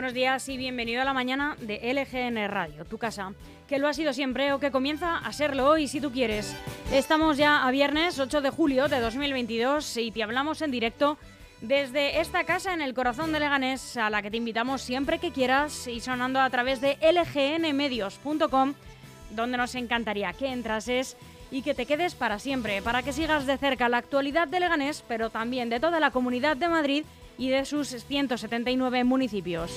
Buenos días y bienvenido a la mañana de LGN Radio, tu casa, que lo ha sido siempre o que comienza a serlo hoy si tú quieres. Estamos ya a viernes 8 de julio de 2022 y te hablamos en directo desde esta casa en el corazón de Leganés, a la que te invitamos siempre que quieras y sonando a través de lgnmedios.com, donde nos encantaría que entrases y que te quedes para siempre, para que sigas de cerca la actualidad de Leganés, pero también de toda la comunidad de Madrid y de sus 179 municipios.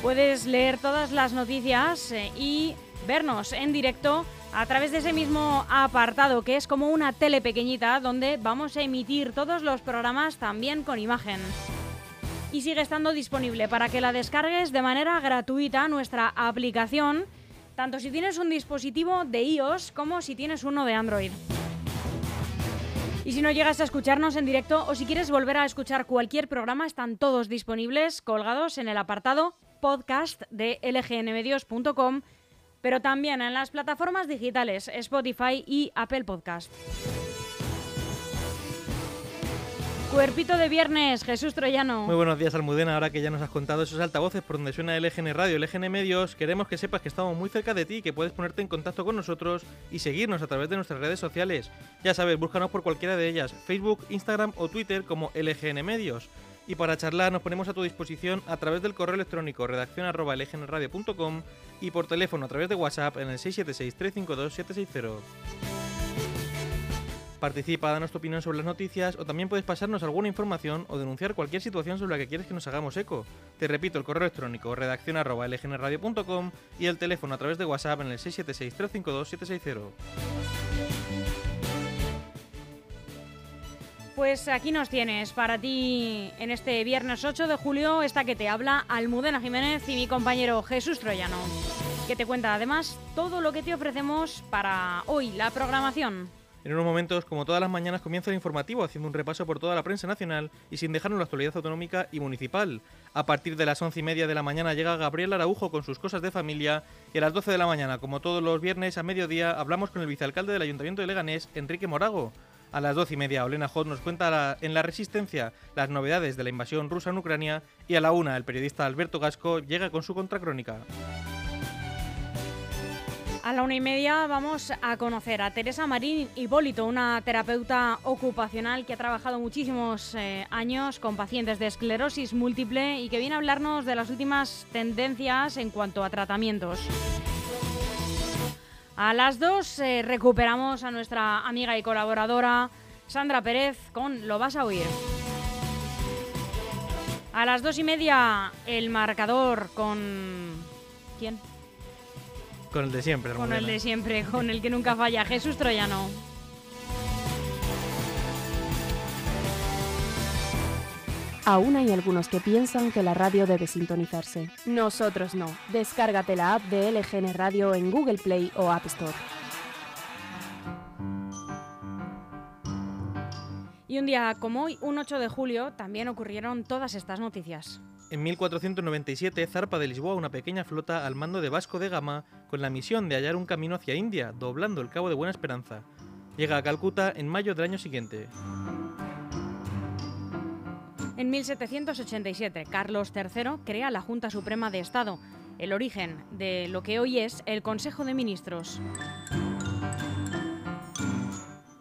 Puedes leer todas las noticias eh, y vernos en directo a través de ese mismo apartado que es como una tele pequeñita donde vamos a emitir todos los programas también con imagen. Y sigue estando disponible para que la descargues de manera gratuita nuestra aplicación, tanto si tienes un dispositivo de iOS como si tienes uno de Android. Y si no llegas a escucharnos en directo o si quieres volver a escuchar cualquier programa, están todos disponibles colgados en el apartado podcast de lgnmedios.com, pero también en las plataformas digitales Spotify y Apple Podcast. Cuerpito de viernes, Jesús Troyano. Muy buenos días, Almudena. Ahora que ya nos has contado esos altavoces por donde suena LGN Radio, LGN Medios, queremos que sepas que estamos muy cerca de ti, que puedes ponerte en contacto con nosotros y seguirnos a través de nuestras redes sociales. Ya sabes, búscanos por cualquiera de ellas, Facebook, Instagram o Twitter como LGN Medios. Y para charlar nos ponemos a tu disposición a través del correo electrónico redacción y por teléfono a través de WhatsApp en el 676 352 760. Participa, danos tu opinión sobre las noticias o también puedes pasarnos alguna información o denunciar cualquier situación sobre la que quieres que nos hagamos eco. Te repito, el correo electrónico redacción arroba y el teléfono a través de WhatsApp en el 676-352-760. Pues aquí nos tienes para ti en este viernes 8 de julio, esta que te habla Almudena Jiménez y mi compañero Jesús Troyano, que te cuenta además todo lo que te ofrecemos para hoy, la programación. En unos momentos, como todas las mañanas, comienza el informativo haciendo un repaso por toda la prensa nacional y sin dejarnos la actualidad autonómica y municipal. A partir de las once y media de la mañana llega Gabriel Araujo con sus cosas de familia y a las 12 de la mañana, como todos los viernes a mediodía, hablamos con el vicealcalde del Ayuntamiento de Leganés, Enrique Morago. A las doce y media, Olena Hot nos cuenta en La Resistencia las novedades de la invasión rusa en Ucrania y a la una, el periodista Alberto Gasco llega con su contracrónica. A la una y media vamos a conocer a Teresa Marín Hipólito, una terapeuta ocupacional que ha trabajado muchísimos eh, años con pacientes de esclerosis múltiple y que viene a hablarnos de las últimas tendencias en cuanto a tratamientos. A las dos eh, recuperamos a nuestra amiga y colaboradora Sandra Pérez con Lo vas a oír. A las dos y media el marcador con... ¿Quién? Con el de siempre. Con el de siempre, con el que nunca falla, Jesús Troyano. Aún hay algunos que piensan que la radio debe sintonizarse. Nosotros no. Descárgate la app de LGN Radio en Google Play o App Store. Y un día como hoy, un 8 de julio, también ocurrieron todas estas noticias. En 1497 zarpa de Lisboa una pequeña flota al mando de Vasco de Gama con la misión de hallar un camino hacia India, doblando el Cabo de Buena Esperanza. Llega a Calcuta en mayo del año siguiente. En 1787, Carlos III crea la Junta Suprema de Estado, el origen de lo que hoy es el Consejo de Ministros.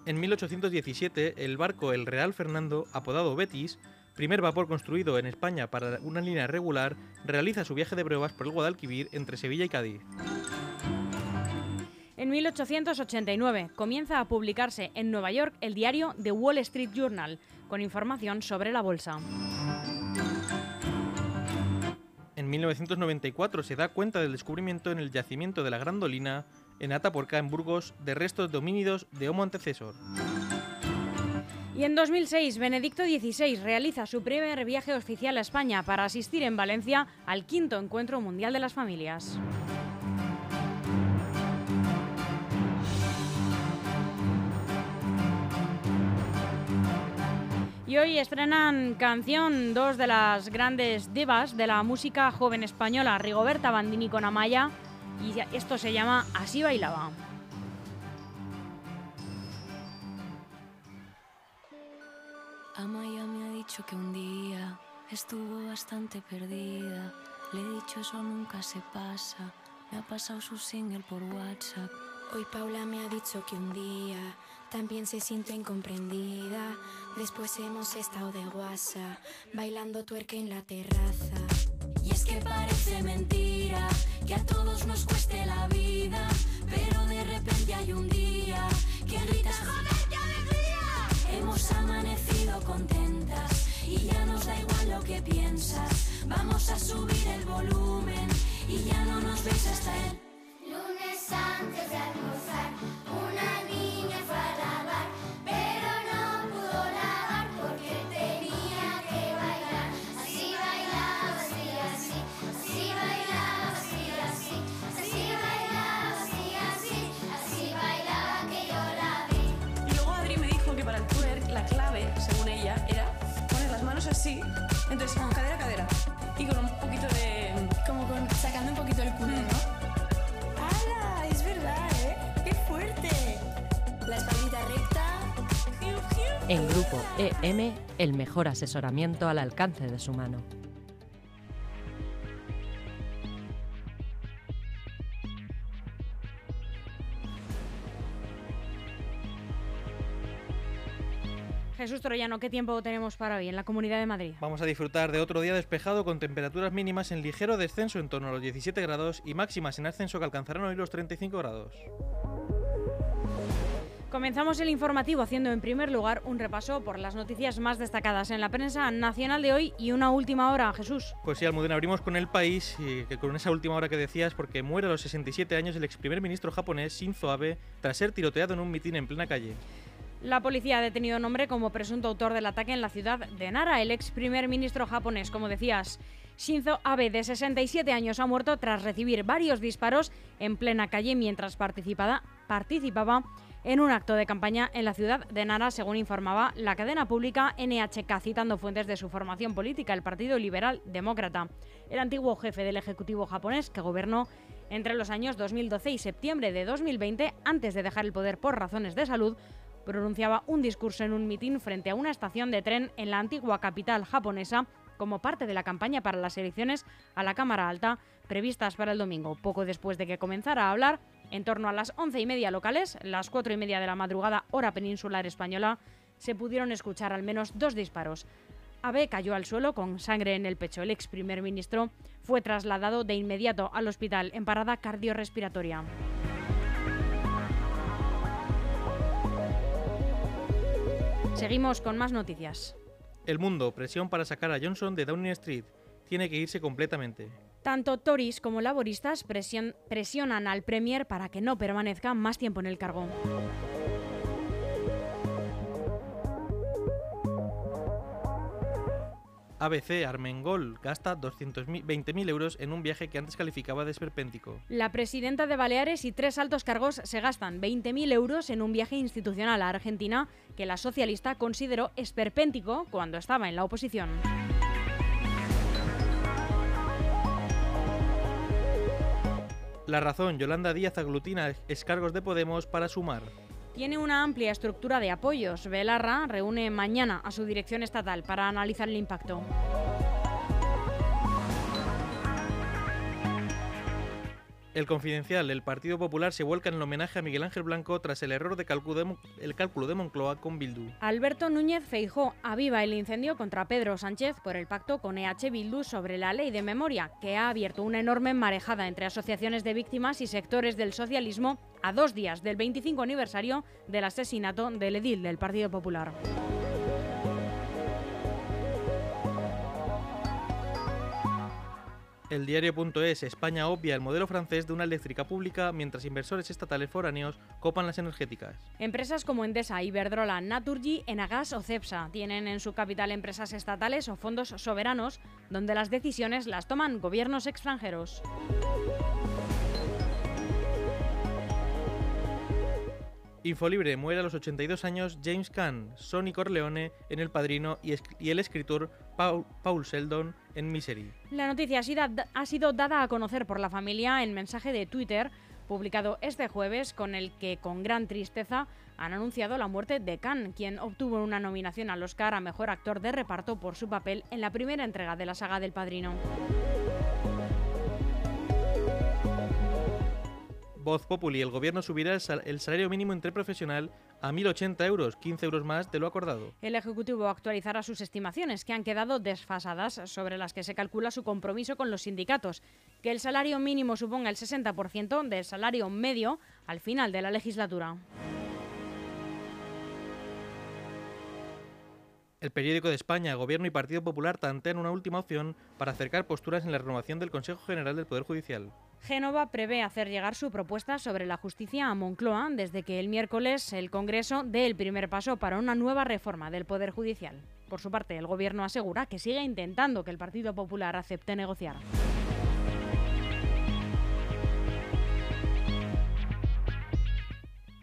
En 1817, el barco El Real Fernando, apodado Betis, primer vapor construido en España para una línea regular, realiza su viaje de pruebas por el Guadalquivir entre Sevilla y Cádiz. En 1889 comienza a publicarse en Nueva York el diario The Wall Street Journal, con información sobre la bolsa. En 1994 se da cuenta del descubrimiento en el yacimiento de la Grandolina, en Atapuerca, en Burgos, de restos de homínidos de Homo antecesor. Y en 2006, Benedicto XVI realiza su primer viaje oficial a España para asistir en Valencia al quinto Encuentro Mundial de las Familias. Y hoy estrenan canción dos de las grandes divas de la música joven española, Rigoberta Bandini con Amaya, y esto se llama Así bailaba. Dicho que un día estuvo bastante perdida. Le he dicho eso nunca se pasa. Me ha pasado su single por WhatsApp. Hoy Paula me ha dicho que un día también se siente incomprendida. Después hemos estado de guasa, bailando tuerca en la terraza. Y es que parece mentira que a todos nos cueste la vida, pero de repente hay un día que gritas ¡Joder, qué alegría! Hemos amanecido contentas y ya nos da igual lo que piensas. Vamos a subir el volumen y ya no nos ves hasta el lunes antes de almorzar. EM, el mejor asesoramiento al alcance de su mano. Jesús Troyano, ¿qué tiempo tenemos para hoy en la Comunidad de Madrid? Vamos a disfrutar de otro día despejado con temperaturas mínimas en ligero descenso en torno a los 17 grados y máximas en ascenso que alcanzarán hoy los 35 grados. Comenzamos el informativo haciendo en primer lugar un repaso por las noticias más destacadas en la prensa nacional de hoy y una última hora, Jesús. Pues sí, Almudena, abrimos con el país y que con esa última hora que decías, porque muere a los 67 años el ex primer ministro japonés Shinzo Abe tras ser tiroteado en un mitin en plena calle. La policía ha detenido a un hombre como presunto autor del ataque en la ciudad de Nara. El ex primer ministro japonés, como decías, Shinzo Abe, de 67 años, ha muerto tras recibir varios disparos en plena calle mientras participaba, participaba en un acto de campaña en la ciudad de Nara, según informaba la cadena pública NHK, citando fuentes de su formación política, el Partido Liberal Demócrata. El antiguo jefe del Ejecutivo japonés, que gobernó entre los años 2012 y septiembre de 2020, antes de dejar el poder por razones de salud, pronunciaba un discurso en un mitin frente a una estación de tren en la antigua capital japonesa como parte de la campaña para las elecciones a la Cámara Alta previstas para el domingo, poco después de que comenzara a hablar, en torno a las once y media locales, las cuatro y media de la madrugada hora peninsular española, se pudieron escuchar al menos dos disparos. Abe cayó al suelo con sangre en el pecho. El ex primer ministro fue trasladado de inmediato al hospital en parada cardiorrespiratoria. Seguimos con más noticias. El mundo, presión para sacar a Johnson de Downing Street. Tiene que irse completamente. Tanto Tories como laboristas presion- presionan al Premier para que no permanezca más tiempo en el cargo. ABC Armengol gasta 220.000 euros en un viaje que antes calificaba de esperpéntico. La presidenta de Baleares y tres altos cargos se gastan 20.000 euros en un viaje institucional a Argentina que la socialista consideró esperpéntico cuando estaba en la oposición. La razón, Yolanda Díaz aglutina escargos de Podemos para sumar. Tiene una amplia estructura de apoyos. Belarra reúne mañana a su dirección estatal para analizar el impacto. El Confidencial, el Partido Popular se vuelca en el homenaje a Miguel Ángel Blanco tras el error de cálculo de, el cálculo de Moncloa con Bildu. Alberto Núñez Feijó aviva el incendio contra Pedro Sánchez por el pacto con EH Bildu sobre la ley de memoria, que ha abierto una enorme marejada entre asociaciones de víctimas y sectores del socialismo a dos días del 25 aniversario del asesinato del edil del Partido Popular. El diario.es, España obvia el modelo francés de una eléctrica pública mientras inversores estatales foráneos copan las energéticas. Empresas como Endesa, Iberdrola, Naturgy, Enagas o Cepsa tienen en su capital empresas estatales o fondos soberanos donde las decisiones las toman gobiernos extranjeros. Infolibre muere a los 82 años James Caan, Sonny Corleone en El Padrino y, el escritor Paul, Paul Sheldon en Misery. La noticia ha sido, ha sido dada a conocer por la familia en mensaje de Twitter publicado este jueves con el que con gran tristeza han anunciado la muerte de Khan, quien obtuvo una nominación al Oscar a Mejor Actor de Reparto por su papel en la primera entrega de la saga del Padrino. Voz Populi, el gobierno subirá el, el salario mínimo interprofesional a 1.080 euros, 15 euros más de lo acordado. El Ejecutivo actualizará sus estimaciones, que han quedado desfasadas, sobre las que se calcula su compromiso con los sindicatos, que el salario mínimo suponga el 60% del salario medio al final de la legislatura. El periódico de España, Gobierno y Partido Popular tantean una última opción para acercar posturas en la renovación del Consejo General del Poder Judicial. Génova prevé hacer llegar su propuesta sobre la justicia a Moncloa desde que el miércoles el Congreso dé el primer paso para una nueva reforma del Poder Judicial. Por su parte, el Gobierno asegura que sigue intentando que el Partido Popular acepte negociar.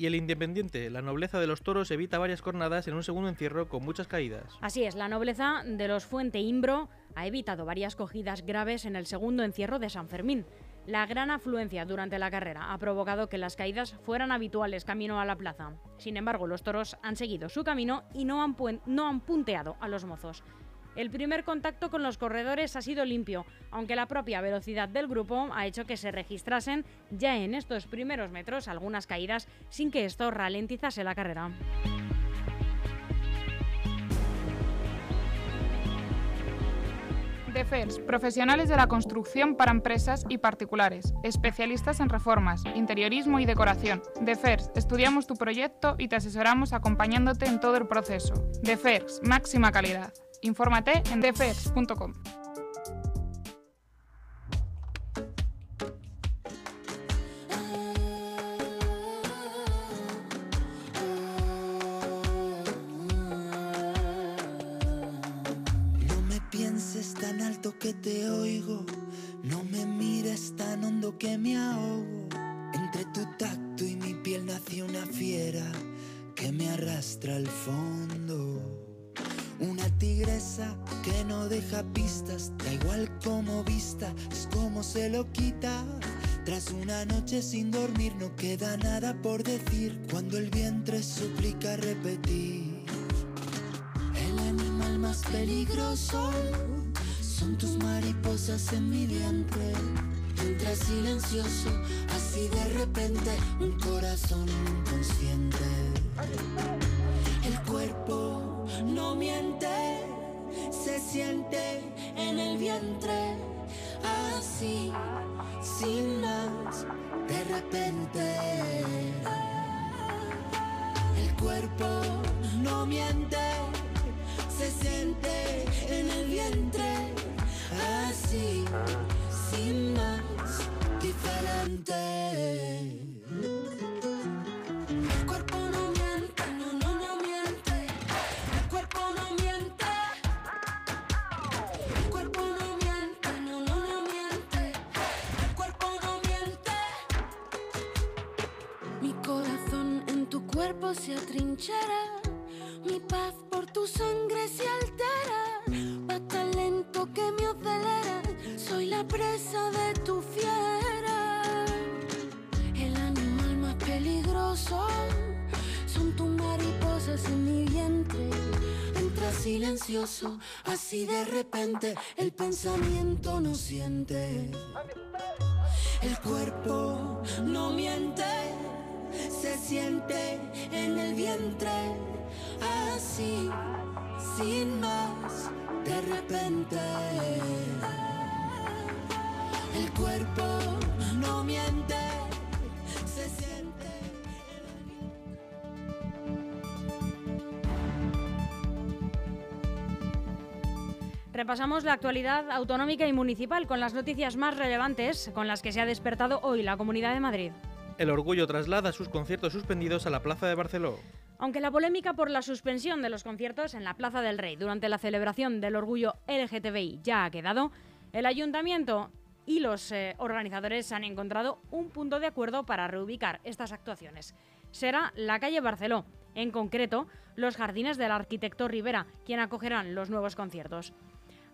Y el Independiente, la nobleza de los toros evita varias jornadas en un segundo encierro con muchas caídas. Así es, la nobleza de los Fuente Imbro ha evitado varias cogidas graves en el segundo encierro de San Fermín. La gran afluencia durante la carrera ha provocado que las caídas fueran habituales camino a la plaza. Sin embargo, los toros han seguido su camino y no han, no han punteado a los mozos. El primer contacto con los corredores ha sido limpio, aunque la propia velocidad del grupo ha hecho que se registrasen ya en estos primeros metros algunas caídas sin que esto ralentizase la carrera. DEFERS, profesionales de la construcción para empresas y particulares, especialistas en reformas, interiorismo y decoración. DEFERS, estudiamos tu proyecto y te asesoramos acompañándote en todo el proceso. DEFERS, máxima calidad. Infórmate en defers.com. Tras una noche sin dormir no queda nada por decir cuando el vientre suplica repetir. El animal más peligroso son tus mariposas en mi vientre. Entra silencioso, así de repente, un corazón inconsciente. El cuerpo no miente, se siente en el vientre, así, sin más, de repente. El cuerpo no miente, se siente en el vientre, así, sin más, diferente. Se atrinchera, mi paz por tu sangre se altera, tan lento que me acelera, soy la presa de tu fiera. El animal más peligroso son tus mariposas en mi vientre. Entra silencioso, así de repente el pensamiento no siente. El cuerpo no miente, se siente en el vientre, así, sin más, de repente. El cuerpo no miente, se siente. Repasamos la actualidad autonómica y municipal con las noticias más relevantes con las que se ha despertado hoy la Comunidad de Madrid. El Orgullo traslada sus conciertos suspendidos a la Plaza de Barceló. Aunque la polémica por la suspensión de los conciertos en la Plaza del Rey durante la celebración del orgullo LGTBI ya ha quedado, el ayuntamiento y los eh, organizadores han encontrado un punto de acuerdo para reubicar estas actuaciones. Será la calle Barceló, en concreto los jardines del arquitecto Rivera, quien acogerán los nuevos conciertos.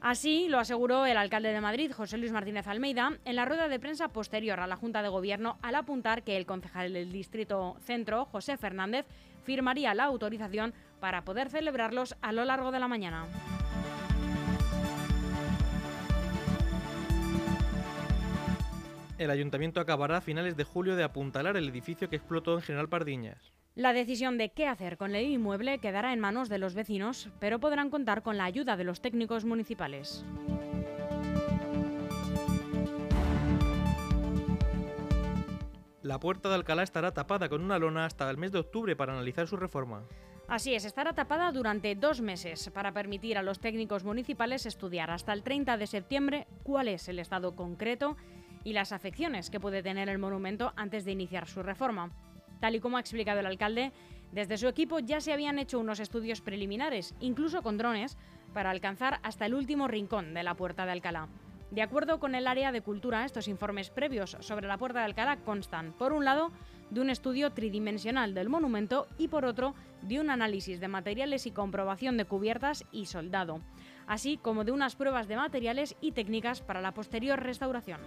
Así lo aseguró el alcalde de Madrid, José Luis Martínez Almeida, en la rueda de prensa posterior a la Junta de Gobierno al apuntar que el concejal del Distrito Centro, José Fernández, firmaría la autorización para poder celebrarlos a lo largo de la mañana. El ayuntamiento acabará a finales de julio de apuntalar el edificio que explotó en General Pardiñas. La decisión de qué hacer con el inmueble quedará en manos de los vecinos, pero podrán contar con la ayuda de los técnicos municipales. La puerta de Alcalá estará tapada con una lona hasta el mes de octubre para analizar su reforma. Así es, estará tapada durante dos meses para permitir a los técnicos municipales estudiar hasta el 30 de septiembre cuál es el estado concreto y las afecciones que puede tener el monumento antes de iniciar su reforma. Tal y como ha explicado el alcalde, desde su equipo ya se habían hecho unos estudios preliminares, incluso con drones, para alcanzar hasta el último rincón de la Puerta de Alcalá. De acuerdo con el área de cultura, estos informes previos sobre la Puerta de Alcalá constan, por un lado, de un estudio tridimensional del monumento y por otro, de un análisis de materiales y comprobación de cubiertas y soldado, así como de unas pruebas de materiales y técnicas para la posterior restauración.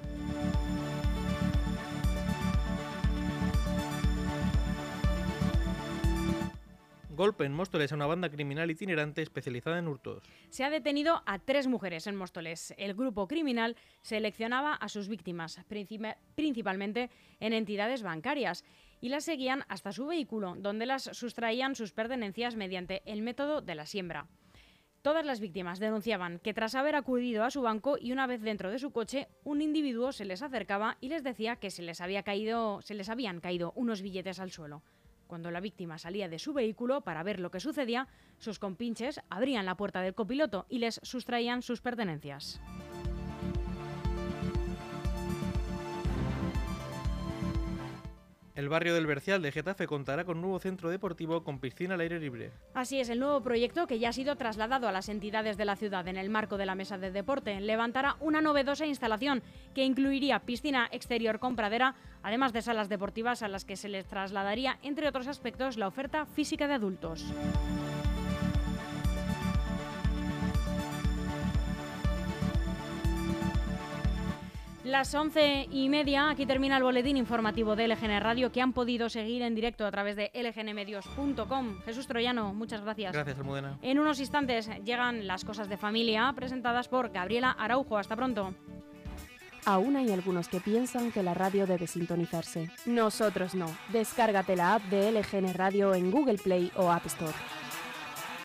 Golpe en Móstoles a una banda criminal itinerante especializada en hurtos. Se ha detenido a tres mujeres en Móstoles. El grupo criminal seleccionaba a sus víctimas, princip- principalmente en entidades bancarias, y las seguían hasta su vehículo, donde las sustraían sus pertenencias mediante el método de la siembra. Todas las víctimas denunciaban que tras haber acudido a su banco y una vez dentro de su coche, un individuo se les acercaba y les decía que se les, había caído, se les habían caído unos billetes al suelo. Cuando la víctima salía de su vehículo para ver lo que sucedía, sus compinches abrían la puerta del copiloto y les sustraían sus pertenencias. El barrio del Bercial de Getafe contará con un nuevo centro deportivo con piscina al aire libre. Así es, el nuevo proyecto, que ya ha sido trasladado a las entidades de la ciudad en el marco de la mesa de deporte, levantará una novedosa instalación que incluiría piscina exterior con pradera, además de salas deportivas a las que se les trasladaría, entre otros aspectos, la oferta física de adultos. Las once y media, aquí termina el boletín informativo de LGN Radio que han podido seguir en directo a través de lgnmedios.com. Jesús Troyano, muchas gracias. Gracias, Almudena. En unos instantes llegan las cosas de familia presentadas por Gabriela Araujo. Hasta pronto. Aún hay algunos que piensan que la radio debe sintonizarse. Nosotros no. Descárgate la app de LGN Radio en Google Play o App Store.